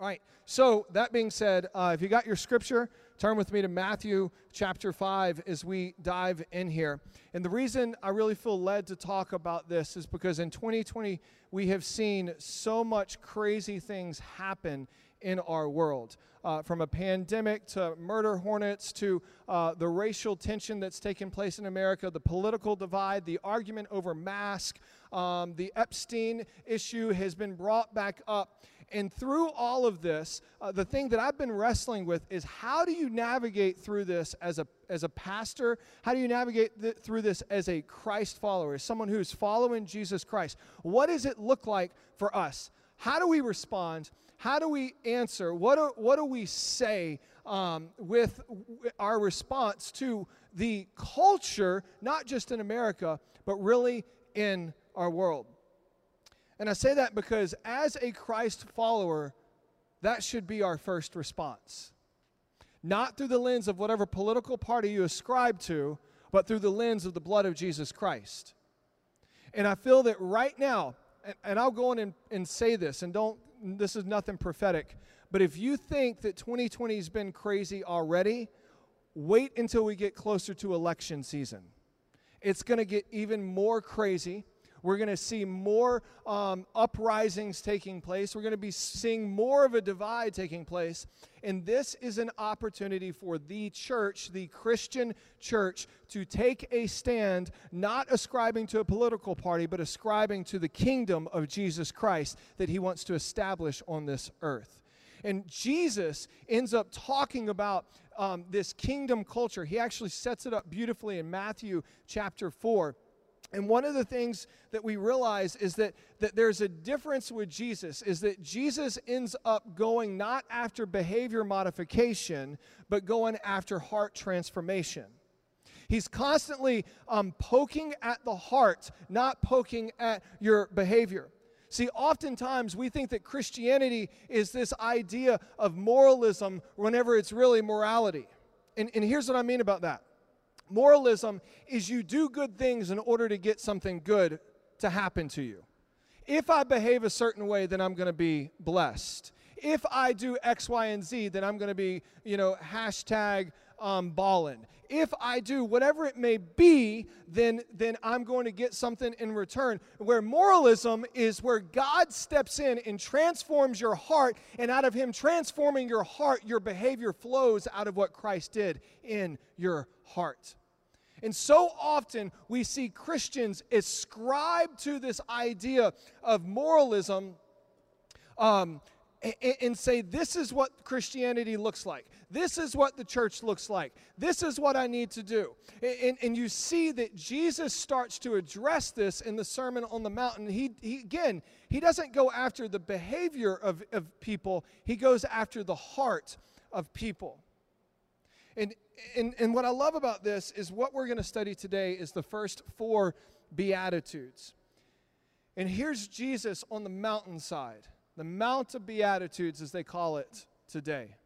All right, so that being said, uh, if you got your scripture, turn with me to Matthew chapter 5 as we dive in here. And the reason I really feel led to talk about this is because in 2020, we have seen so much crazy things happen in our world. Uh, from a pandemic to murder hornets to uh, the racial tension that's taken place in America, the political divide, the argument over mask, um, the Epstein issue has been brought back up. And through all of this, uh, the thing that I've been wrestling with is how do you navigate through this as a, as a pastor? How do you navigate th- through this as a Christ follower, as someone who's following Jesus Christ? What does it look like for us? How do we respond? How do we answer? What do, what do we say um, with our response to the culture, not just in America, but really in our world? And I say that because as a Christ follower, that should be our first response. Not through the lens of whatever political party you ascribe to, but through the lens of the blood of Jesus Christ. And I feel that right now, and, and I'll go in and, and say this, and don't, this is nothing prophetic, but if you think that 2020 has been crazy already, wait until we get closer to election season. It's going to get even more crazy we're going to see more um, uprisings taking place. We're going to be seeing more of a divide taking place. And this is an opportunity for the church, the Christian church, to take a stand, not ascribing to a political party, but ascribing to the kingdom of Jesus Christ that he wants to establish on this earth. And Jesus ends up talking about um, this kingdom culture. He actually sets it up beautifully in Matthew chapter 4. And one of the things that we realize is that, that there's a difference with Jesus, is that Jesus ends up going not after behavior modification, but going after heart transformation. He's constantly um, poking at the heart, not poking at your behavior. See, oftentimes we think that Christianity is this idea of moralism whenever it's really morality. And, and here's what I mean about that Moralism is you do good things in order to get something good to happen to you. If I behave a certain way, then I'm going to be blessed. If I do X, Y, and Z, then I'm going to be, you know, hashtag um, ballin. If I do whatever it may be, then, then I'm going to get something in return. Where moralism is where God steps in and transforms your heart, and out of Him transforming your heart, your behavior flows out of what Christ did in your heart. And so often we see Christians ascribe to this idea of moralism um, and, and say, This is what Christianity looks like. This is what the church looks like. This is what I need to do. And, and you see that Jesus starts to address this in the Sermon on the Mountain. He, he again, he doesn't go after the behavior of, of people, he goes after the heart of people. And, and, and what I love about this is what we're going to study today is the first four Beatitudes. And here's Jesus on the mountainside, the Mount of Beatitudes, as they call it today.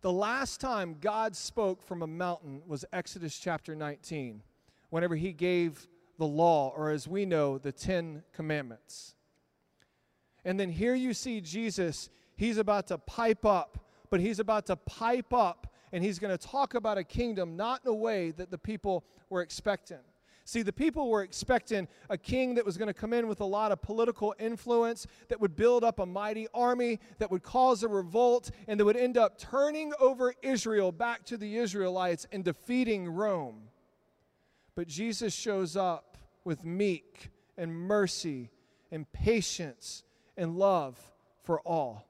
The last time God spoke from a mountain was Exodus chapter 19, whenever he gave the law, or as we know, the Ten Commandments. And then here you see Jesus, he's about to pipe up, but he's about to pipe up and he's going to talk about a kingdom not in a way that the people were expecting. See, the people were expecting a king that was going to come in with a lot of political influence, that would build up a mighty army, that would cause a revolt, and that would end up turning over Israel back to the Israelites and defeating Rome. But Jesus shows up with meek and mercy and patience and love for all,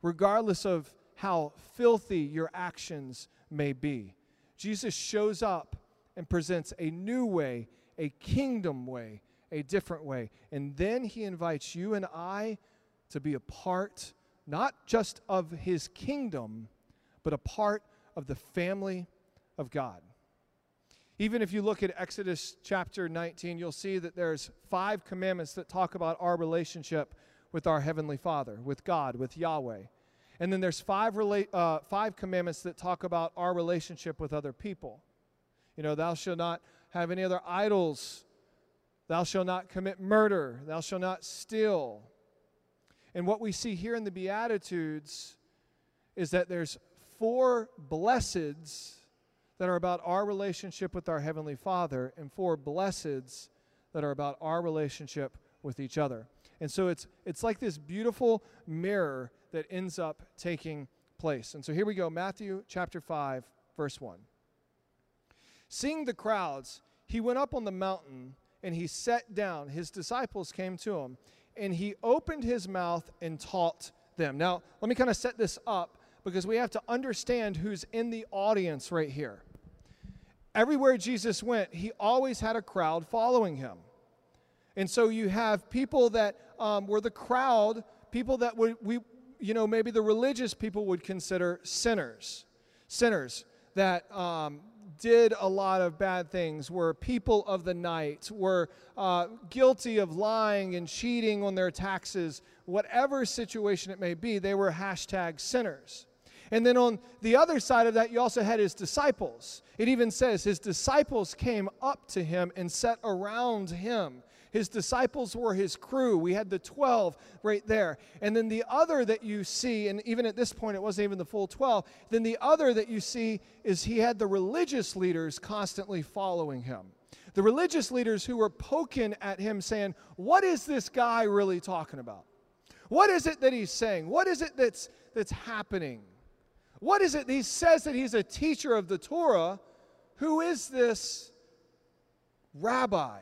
regardless of how filthy your actions may be. Jesus shows up and presents a new way, a kingdom way, a different way. And then he invites you and I to be a part, not just of his kingdom, but a part of the family of God. Even if you look at Exodus chapter 19, you'll see that there's five commandments that talk about our relationship with our heavenly Father, with God, with Yahweh. And then there's five, rela- uh, five commandments that talk about our relationship with other people. You know, thou shalt not have any other idols. Thou shalt not commit murder. Thou shalt not steal. And what we see here in the Beatitudes is that there's four blesseds that are about our relationship with our Heavenly Father, and four blesseds that are about our relationship with each other. And so it's, it's like this beautiful mirror that ends up taking place. And so here we go Matthew chapter 5, verse 1. Seeing the crowds, he went up on the mountain and he sat down. His disciples came to him, and he opened his mouth and taught them. Now, let me kind of set this up because we have to understand who's in the audience right here. Everywhere Jesus went, he always had a crowd following him. And so you have people that um, were the crowd, people that would, we, you know, maybe the religious people would consider sinners. Sinners that um, did a lot of bad things, were people of the night, were uh, guilty of lying and cheating on their taxes, whatever situation it may be, they were hashtag sinners. And then on the other side of that, you also had his disciples. It even says his disciples came up to him and sat around him. His disciples were his crew. We had the 12 right there. And then the other that you see, and even at this point it wasn't even the full 12, then the other that you see is he had the religious leaders constantly following him. The religious leaders who were poking at him saying, What is this guy really talking about? What is it that he's saying? What is it that's, that's happening? What is it? He says that he's a teacher of the Torah. Who is this rabbi?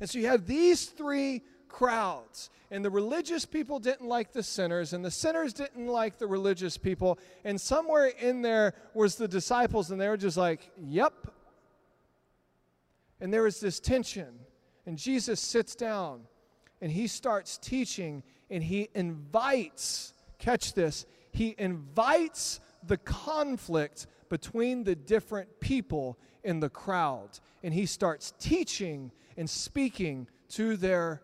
And so you have these three crowds. And the religious people didn't like the sinners, and the sinners didn't like the religious people. And somewhere in there was the disciples, and they were just like, yep. And there was this tension. And Jesus sits down and he starts teaching, and he invites, catch this, he invites the conflict between the different people in the crowd. And he starts teaching and speaking to their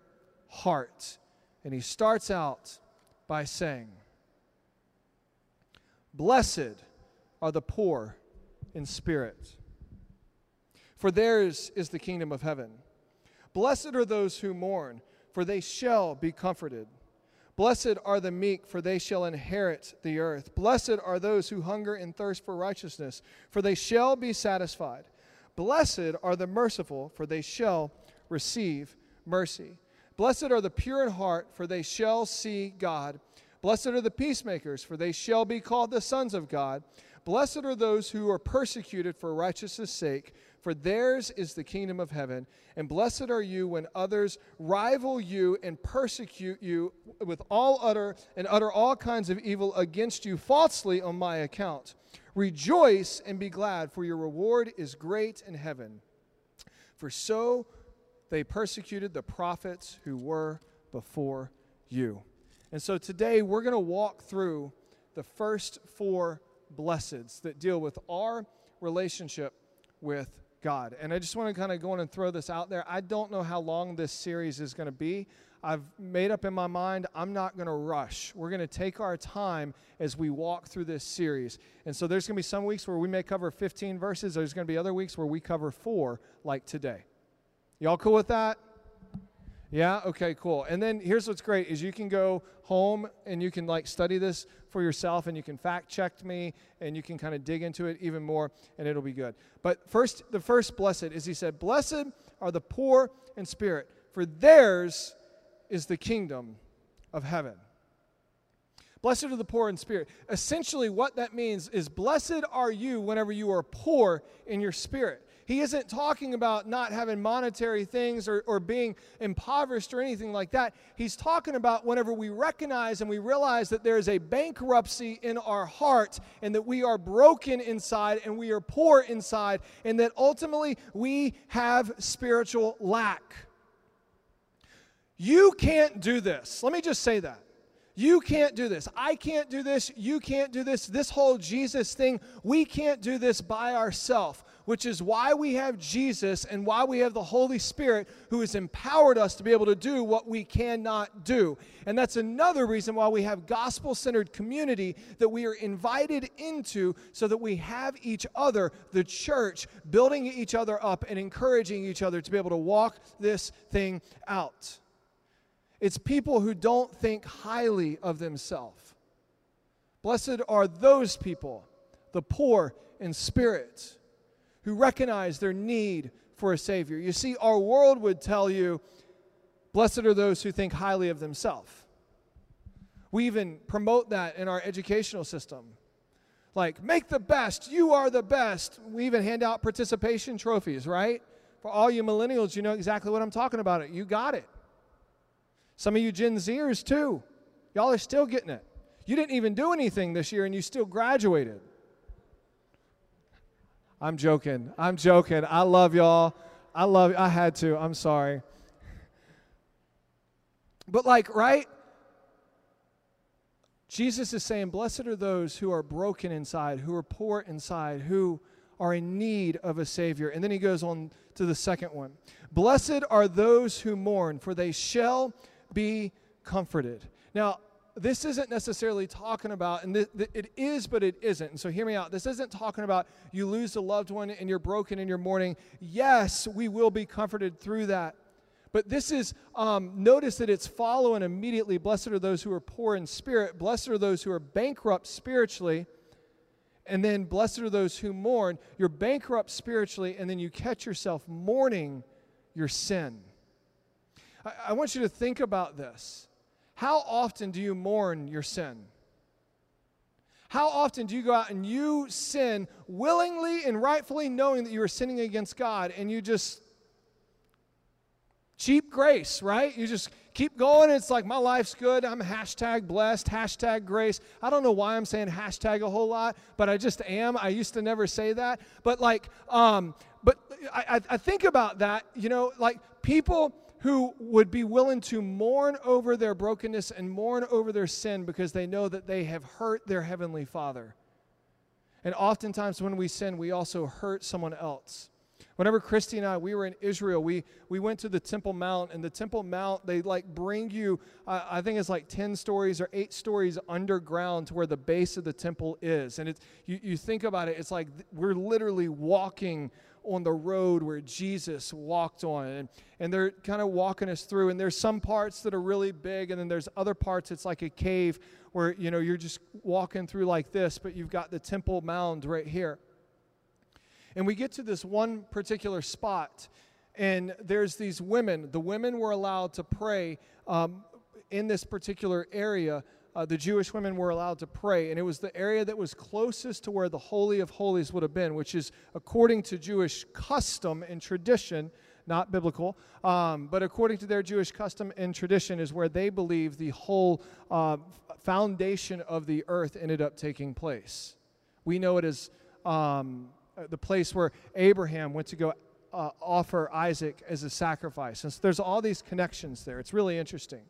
heart. And he starts out by saying, Blessed are the poor in spirit, for theirs is the kingdom of heaven. Blessed are those who mourn, for they shall be comforted. Blessed are the meek, for they shall inherit the earth. Blessed are those who hunger and thirst for righteousness, for they shall be satisfied. Blessed are the merciful, for they shall receive mercy. Blessed are the pure in heart, for they shall see God. Blessed are the peacemakers, for they shall be called the sons of God. Blessed are those who are persecuted for righteousness' sake, for theirs is the kingdom of heaven. And blessed are you when others rival you and persecute you with all utter and utter all kinds of evil against you falsely on my account. Rejoice and be glad, for your reward is great in heaven. For so they persecuted the prophets who were before you. And so today we're going to walk through the first four blesseds that deal with our relationship with God. And I just want to kind of go in and throw this out there. I don't know how long this series is going to be. I've made up in my mind, I'm not going to rush. We're going to take our time as we walk through this series. And so there's going to be some weeks where we may cover 15 verses, there's going to be other weeks where we cover four, like today. Y'all cool with that? Yeah? Okay, cool. And then here's what's great is you can go home and you can like study this for yourself and you can fact check me and you can kind of dig into it even more and it'll be good. But first the first blessed is he said, "Blessed are the poor in spirit, for theirs is the kingdom of heaven." Blessed are the poor in spirit. Essentially, what that means is, blessed are you whenever you are poor in your spirit. He isn't talking about not having monetary things or, or being impoverished or anything like that. He's talking about whenever we recognize and we realize that there is a bankruptcy in our heart and that we are broken inside and we are poor inside and that ultimately we have spiritual lack. You can't do this. Let me just say that. You can't do this. I can't do this. You can't do this. This whole Jesus thing, we can't do this by ourselves which is why we have Jesus and why we have the Holy Spirit who has empowered us to be able to do what we cannot do. And that's another reason why we have gospel centered community that we are invited into so that we have each other, the church, building each other up and encouraging each other to be able to walk this thing out. It's people who don't think highly of themselves. Blessed are those people, the poor in spirit, who recognize their need for a Savior. You see, our world would tell you, blessed are those who think highly of themselves. We even promote that in our educational system. Like, make the best, you are the best. We even hand out participation trophies, right? For all you millennials, you know exactly what I'm talking about. It. You got it. Some of you Gen Zers, too. Y'all are still getting it. You didn't even do anything this year and you still graduated. I'm joking. I'm joking. I love y'all. I love I had to. I'm sorry. But like, right? Jesus is saying, Blessed are those who are broken inside, who are poor inside, who are in need of a Savior. And then he goes on to the second one Blessed are those who mourn, for they shall be comforted. Now, this isn't necessarily talking about, and th- th- it is, but it isn't. And so hear me out. This isn't talking about you lose a loved one and you're broken and you're mourning. Yes, we will be comforted through that. But this is, um, notice that it's following immediately. Blessed are those who are poor in spirit. Blessed are those who are bankrupt spiritually. And then blessed are those who mourn. You're bankrupt spiritually, and then you catch yourself mourning your sin. I, I want you to think about this. How often do you mourn your sin? How often do you go out and you sin willingly and rightfully knowing that you are sinning against God and you just cheap grace, right? You just keep going. It's like my life's good. I'm hashtag blessed, hashtag grace. I don't know why I'm saying hashtag a whole lot, but I just am. I used to never say that. But like, um, but I, I think about that, you know, like people who would be willing to mourn over their brokenness and mourn over their sin because they know that they have hurt their heavenly Father. And oftentimes when we sin, we also hurt someone else. Whenever Christy and I, we were in Israel, we, we went to the Temple Mount, and the Temple Mount, they like bring you, uh, I think it's like 10 stories or 8 stories underground to where the base of the temple is. And it's, you, you think about it, it's like we're literally walking on the road where Jesus walked on. And, and they're kind of walking us through. And there's some parts that are really big, and then there's other parts, it's like a cave where, you know, you're just walking through like this, but you've got the Temple Mount right here. And we get to this one particular spot, and there's these women. The women were allowed to pray um, in this particular area. Uh, the Jewish women were allowed to pray, and it was the area that was closest to where the Holy of Holies would have been, which is, according to Jewish custom and tradition, not biblical, um, but according to their Jewish custom and tradition, is where they believe the whole uh, foundation of the earth ended up taking place. We know it as um, uh, the place where Abraham went to go uh, offer Isaac as a sacrifice. And so there's all these connections there. It's really interesting.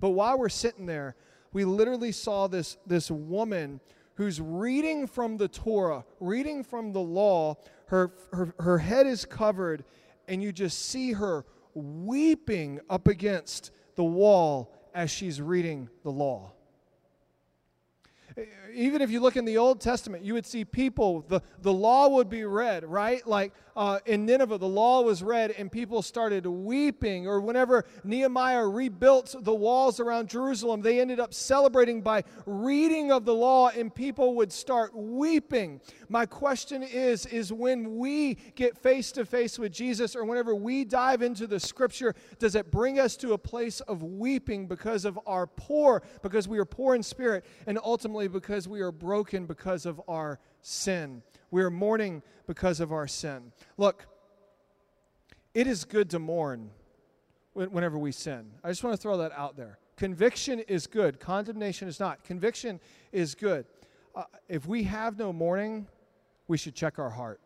But while we're sitting there, we literally saw this, this woman who's reading from the Torah, reading from the law. Her, her, her head is covered, and you just see her weeping up against the wall as she's reading the law even if you look in the Old Testament, you would see people, the, the law would be read, right? Like uh, in Nineveh, the law was read and people started weeping. Or whenever Nehemiah rebuilt the walls around Jerusalem, they ended up celebrating by reading of the law and people would start weeping. My question is, is when we get face to face with Jesus or whenever we dive into the scripture, does it bring us to a place of weeping because of our poor, because we are poor in spirit, and ultimately because we are broken because of our sin? We are mourning because of our sin. Look, it is good to mourn whenever we sin. I just want to throw that out there. Conviction is good, condemnation is not. Conviction is good. Uh, if we have no mourning, we should check our heart.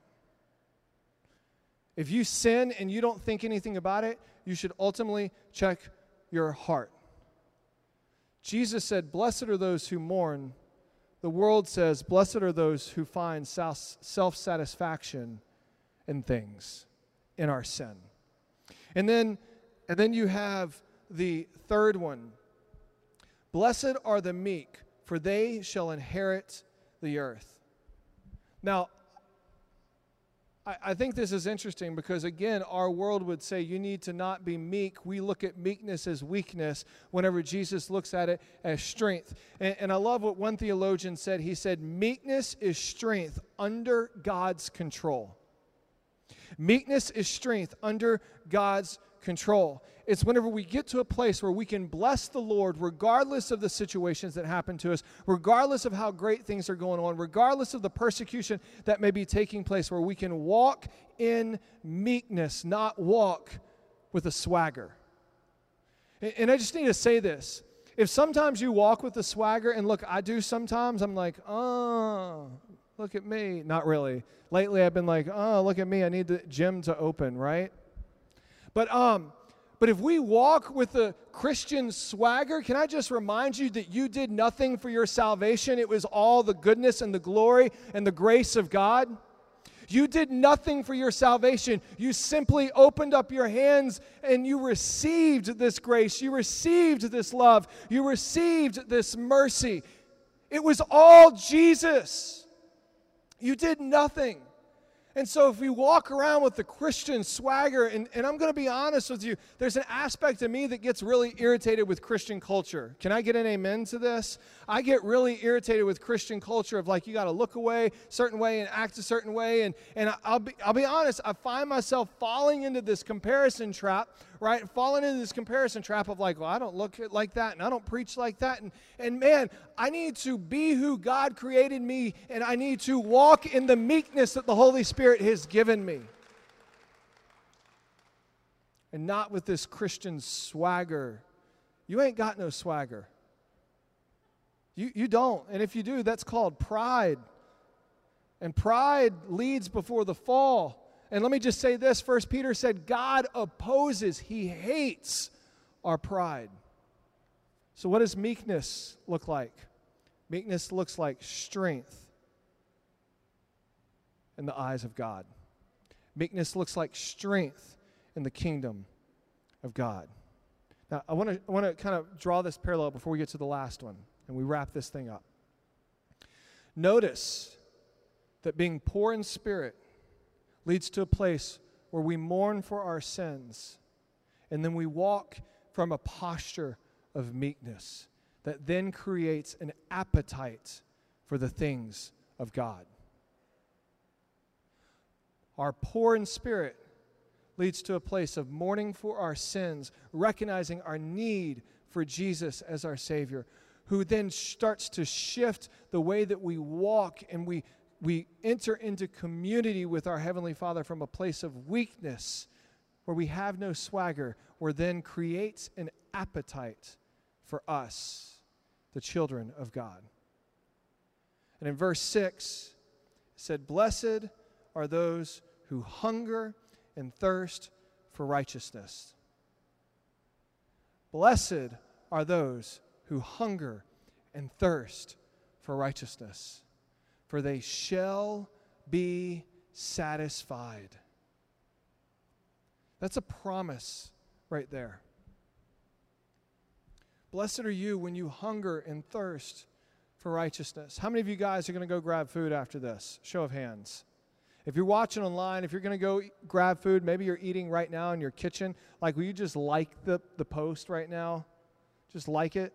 If you sin and you don't think anything about it, you should ultimately check your heart. Jesus said, Blessed are those who mourn, the world says, Blessed are those who find self satisfaction in things, in our sin. And then, and then you have the third one Blessed are the meek, for they shall inherit the earth. Now, I, I think this is interesting because, again, our world would say you need to not be meek. We look at meekness as weakness whenever Jesus looks at it as strength. And, and I love what one theologian said. He said, Meekness is strength under God's control. Meekness is strength under God's control. It's whenever we get to a place where we can bless the Lord regardless of the situations that happen to us, regardless of how great things are going on, regardless of the persecution that may be taking place, where we can walk in meekness, not walk with a swagger. And I just need to say this. If sometimes you walk with a swagger, and look, I do sometimes, I'm like, oh, look at me. Not really. Lately, I've been like, oh, look at me. I need the gym to open, right? But um, but if we walk with a Christian swagger, can I just remind you that you did nothing for your salvation? It was all the goodness and the glory and the grace of God. You did nothing for your salvation. You simply opened up your hands and you received this grace. You received this love. You received this mercy. It was all Jesus. You did nothing. And so, if we walk around with the Christian swagger, and, and I'm going to be honest with you, there's an aspect of me that gets really irritated with Christian culture. Can I get an amen to this? I get really irritated with Christian culture of like, you got to look away certain way and act a certain way. And, and I'll, be, I'll be honest, I find myself falling into this comparison trap right? Falling into this comparison trap of like, well, I don't look like that and I don't preach like that. And, and man, I need to be who God created me and I need to walk in the meekness that the Holy Spirit has given me. And not with this Christian swagger. You ain't got no swagger. You, you don't. And if you do, that's called pride. And pride leads before the fall. And let me just say this First Peter said, God opposes, he hates our pride. So, what does meekness look like? Meekness looks like strength in the eyes of God. Meekness looks like strength in the kingdom of God. Now, I want to want to kind of draw this parallel before we get to the last one and we wrap this thing up. Notice that being poor in spirit leads to a place where we mourn for our sins and then we walk from a posture of meekness that then creates an appetite for the things of God. Our poor in spirit leads to a place of mourning for our sins, recognizing our need for Jesus as our Savior, who then starts to shift the way that we walk and we we enter into community with our Heavenly Father from a place of weakness where we have no swagger, where then creates an appetite for us, the children of God. And in verse 6, it said, Blessed are those who hunger and thirst for righteousness. Blessed are those who hunger and thirst for righteousness for they shall be satisfied. That's a promise right there. Blessed are you when you hunger and thirst for righteousness. How many of you guys are going to go grab food after this? Show of hands. If you're watching online, if you're going to go grab food, maybe you're eating right now in your kitchen, like, will you just like the, the post right now? Just like it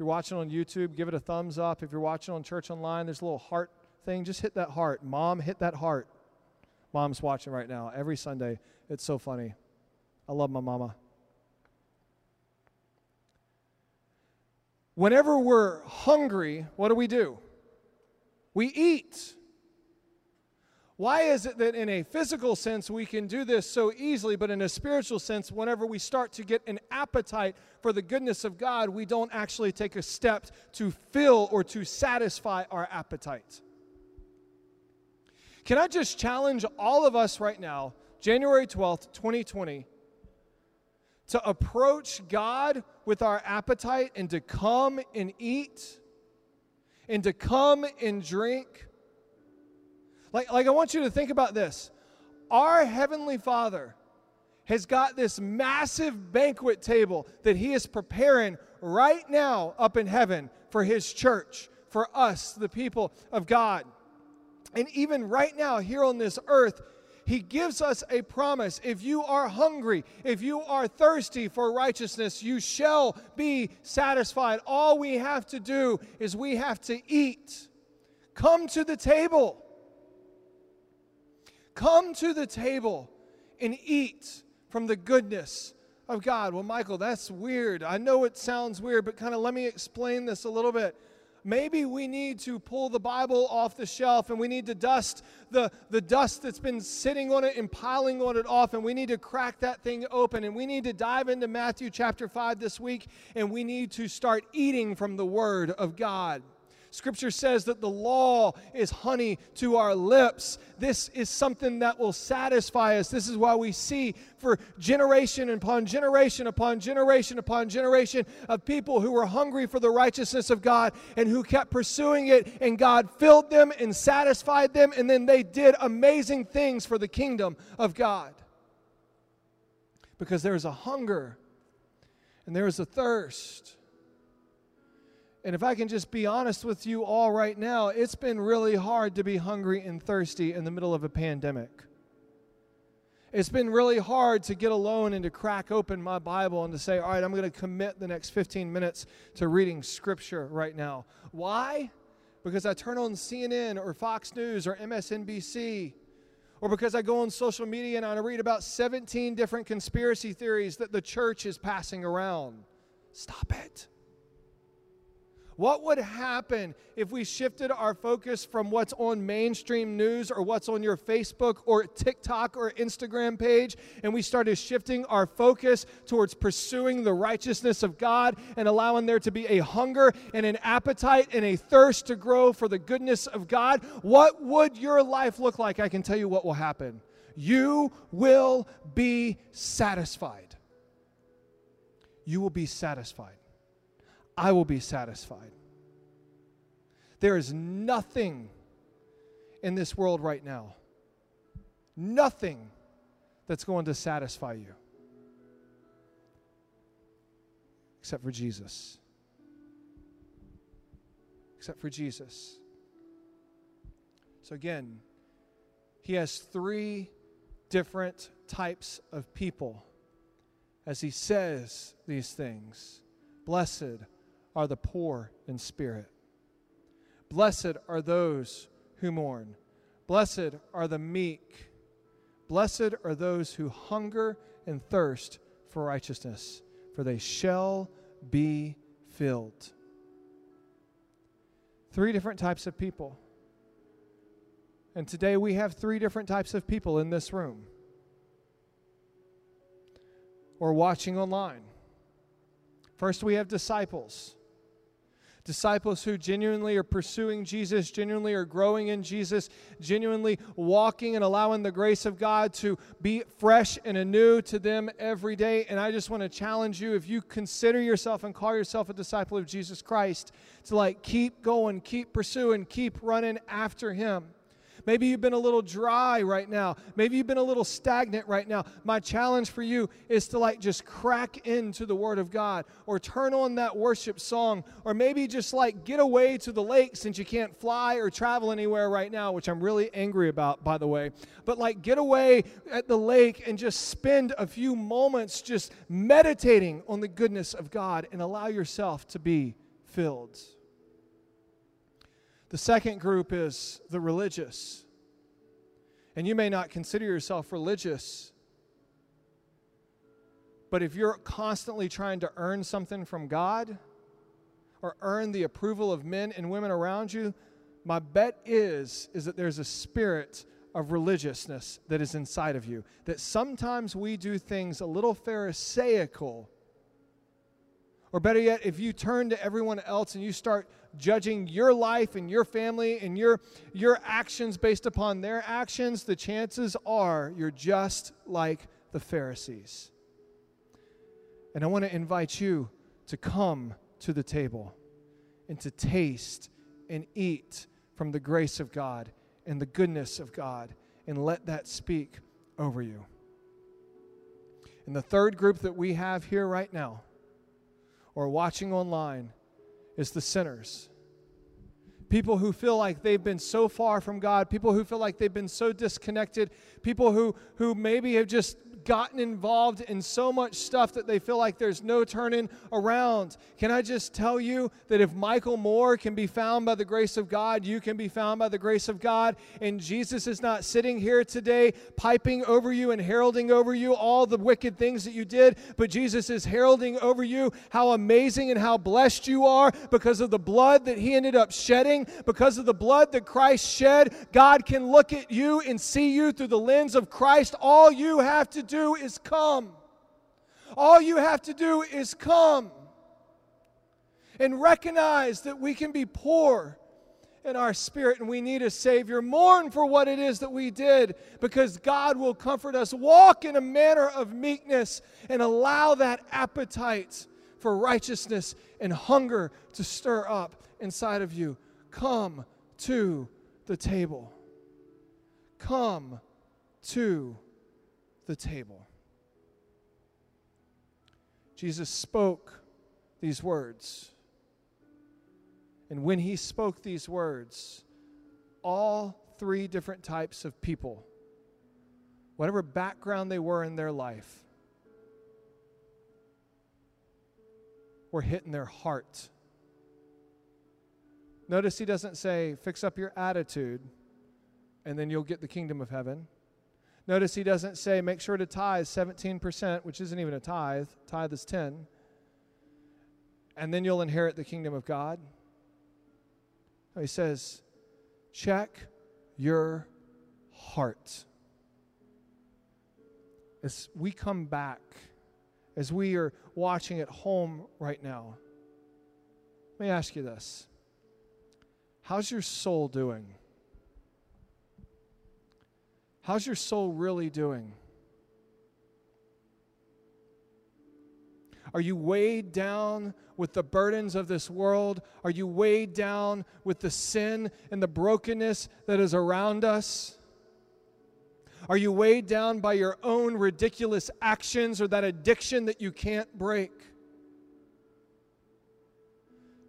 you're watching on YouTube, give it a thumbs up. If you're watching on church online, there's a little heart thing. Just hit that heart. Mom, hit that heart. Mom's watching right now every Sunday. It's so funny. I love my mama. Whenever we're hungry, what do we do? We eat. Why is it that in a physical sense we can do this so easily, but in a spiritual sense, whenever we start to get an appetite for the goodness of God, we don't actually take a step to fill or to satisfy our appetite? Can I just challenge all of us right now, January 12th, 2020, to approach God with our appetite and to come and eat and to come and drink? Like, like I want you to think about this. Our Heavenly Father has got this massive banquet table that He is preparing right now up in heaven for His church, for us, the people of God. And even right now, here on this earth, he gives us a promise. If you are hungry, if you are thirsty for righteousness, you shall be satisfied. All we have to do is we have to eat. Come to the table. Come to the table and eat from the goodness of God. Well, Michael, that's weird. I know it sounds weird, but kind of let me explain this a little bit maybe we need to pull the Bible off the shelf and we need to dust the, the dust that's been sitting on it and piling on it off, and we need to crack that thing open. And we need to dive into Matthew chapter 5 this week, and we need to start eating from the Word of God. Scripture says that the law is honey to our lips. This is something that will satisfy us. This is why we see for generation upon generation upon generation upon generation of people who were hungry for the righteousness of God and who kept pursuing it, and God filled them and satisfied them, and then they did amazing things for the kingdom of God. Because there is a hunger and there is a thirst and if I can just be honest with you all right now, it's been really hard to be hungry and thirsty in the middle of a pandemic. It's been really hard to get alone and to crack open my Bible and to say, all right, I'm going to commit the next 15 minutes to reading Scripture right now. Why? Because I turn on CNN or Fox News or MSNBC, or because I go on social media and I read about 17 different conspiracy theories that the church is passing around. Stop it. What would happen if we shifted our focus from what's on mainstream news or what's on your Facebook or TikTok or Instagram page and we started shifting our focus towards pursuing the righteousness of God and allowing there to be a hunger and an appetite and a thirst to grow for the goodness of God? What would your life look like? I can tell you what will happen. You will be satisfied. You will be satisfied. I will be satisfied. There is nothing in this world right now, nothing that's going to satisfy you except for Jesus. Except for Jesus. So, again, he has three different types of people as he says these things. Blessed are the poor in spirit. Blessed are those who mourn. Blessed are the meek. Blessed are those who hunger and thirst for righteousness, for they shall be filled. Three different types of people. And today we have three different types of people in this room or watching online. First, we have disciples. Disciples who genuinely are pursuing Jesus, genuinely are growing in Jesus, genuinely walking and allowing the grace of God to be fresh and anew to them every day. And I just want to challenge you if you consider yourself and call yourself a disciple of Jesus Christ, to like keep going, keep pursuing, keep running after Him. Maybe you've been a little dry right now. Maybe you've been a little stagnant right now. My challenge for you is to like just crack into the Word of God or turn on that worship song or maybe just like get away to the lake since you can't fly or travel anywhere right now, which I'm really angry about, by the way. But like get away at the lake and just spend a few moments just meditating on the goodness of God and allow yourself to be filled. The second group is the religious. And you may not consider yourself religious, but if you're constantly trying to earn something from God or earn the approval of men and women around you, my bet is is that there's a spirit of religiousness that is inside of you. That sometimes we do things a little pharisaical. Or better yet, if you turn to everyone else and you start judging your life and your family and your, your actions based upon their actions, the chances are you're just like the Pharisees. And I want to invite you to come to the table and to taste and eat from the grace of God and the goodness of God and let that speak over you. And the third group that we have here right now, or watching online, is the sinners. people who feel like they've been so far from God, people who feel like they've been so disconnected, people who, who maybe have just gotten involved in so much stuff that they feel like there's no turning around. Can I just tell you that if Michael Moore can be found by the grace of God, you can be found by the grace of God. And Jesus is not sitting here today piping over you and heralding over you all the wicked things that you did, but Jesus is heralding over you how amazing and how blessed you are because of the blood that he ended up shedding, because of the blood that Christ shed. God can look at you and see you through the lens of Christ. All you have to do is come. All you have to do is come and recognize that we can be poor in our spirit and we need a Savior. Mourn for what it is that we did because God will comfort us. Walk in a manner of meekness and allow that appetite for righteousness and hunger to stir up inside of you. Come to the table. Come to the table. Jesus spoke these words. And when he spoke these words, all three different types of people, whatever background they were in their life, were hit in their heart. Notice he doesn't say, fix up your attitude and then you'll get the kingdom of heaven. Notice he doesn't say, make sure to tithe 17%, which isn't even a tithe. Tithe is 10. And then you'll inherit the kingdom of God. He says, check your heart. As we come back, as we are watching at home right now, let me ask you this How's your soul doing? How's your soul really doing? Are you weighed down with the burdens of this world? Are you weighed down with the sin and the brokenness that is around us? Are you weighed down by your own ridiculous actions or that addiction that you can't break?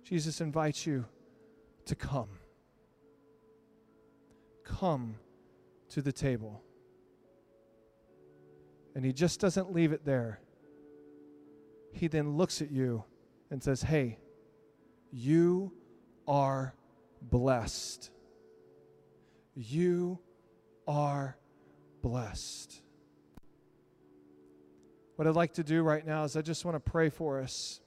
Jesus invites you to come. Come to the table. And he just doesn't leave it there. He then looks at you and says, Hey, you are blessed. You are blessed. What I'd like to do right now is I just want to pray for us.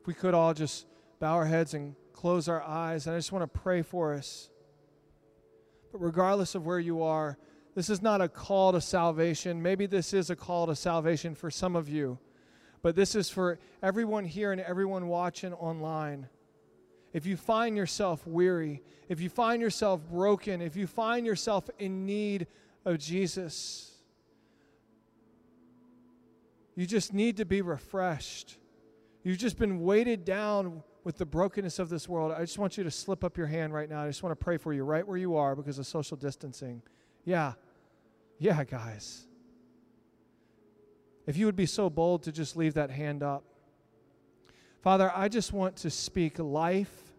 If we could all just bow our heads and close our eyes, and I just want to pray for us. Regardless of where you are, this is not a call to salvation. Maybe this is a call to salvation for some of you, but this is for everyone here and everyone watching online. If you find yourself weary, if you find yourself broken, if you find yourself in need of Jesus, you just need to be refreshed. You've just been weighted down with the brokenness of this world, I just want you to slip up your hand right now. I just want to pray for you right where you are because of social distancing. Yeah. Yeah, guys. If you would be so bold to just leave that hand up. Father, I just want to speak life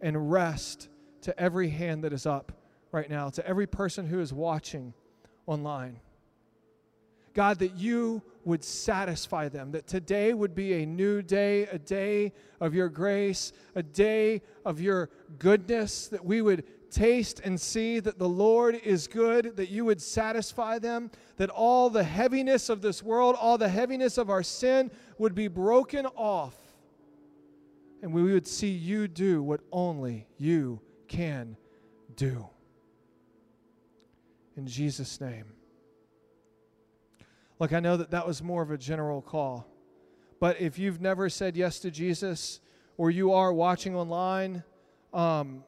and rest to every hand that is up right now, to every person who is watching online. God, that you would satisfy them, that today would be a new day, a day of your grace, a day of your goodness, that we would taste and see that the Lord is good, that you would satisfy them, that all the heaviness of this world, all the heaviness of our sin would be broken off, and we would see you do what only you can do. In Jesus' name. Look, I know that that was more of a general call. But if you've never said yes to Jesus or you are watching online, um,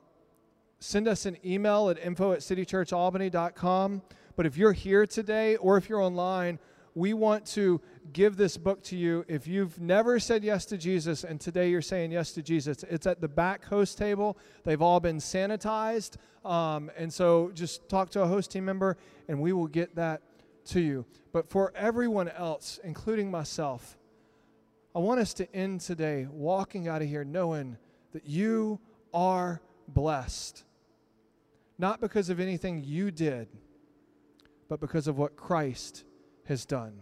send us an email at info at citychurchalbany.com. But if you're here today or if you're online, we want to give this book to you. If you've never said yes to Jesus and today you're saying yes to Jesus, it's at the back host table. They've all been sanitized. Um, and so just talk to a host team member and we will get that to you. But for everyone else, including myself, I want us to end today walking out of here knowing that you are blessed. Not because of anything you did, but because of what Christ has done.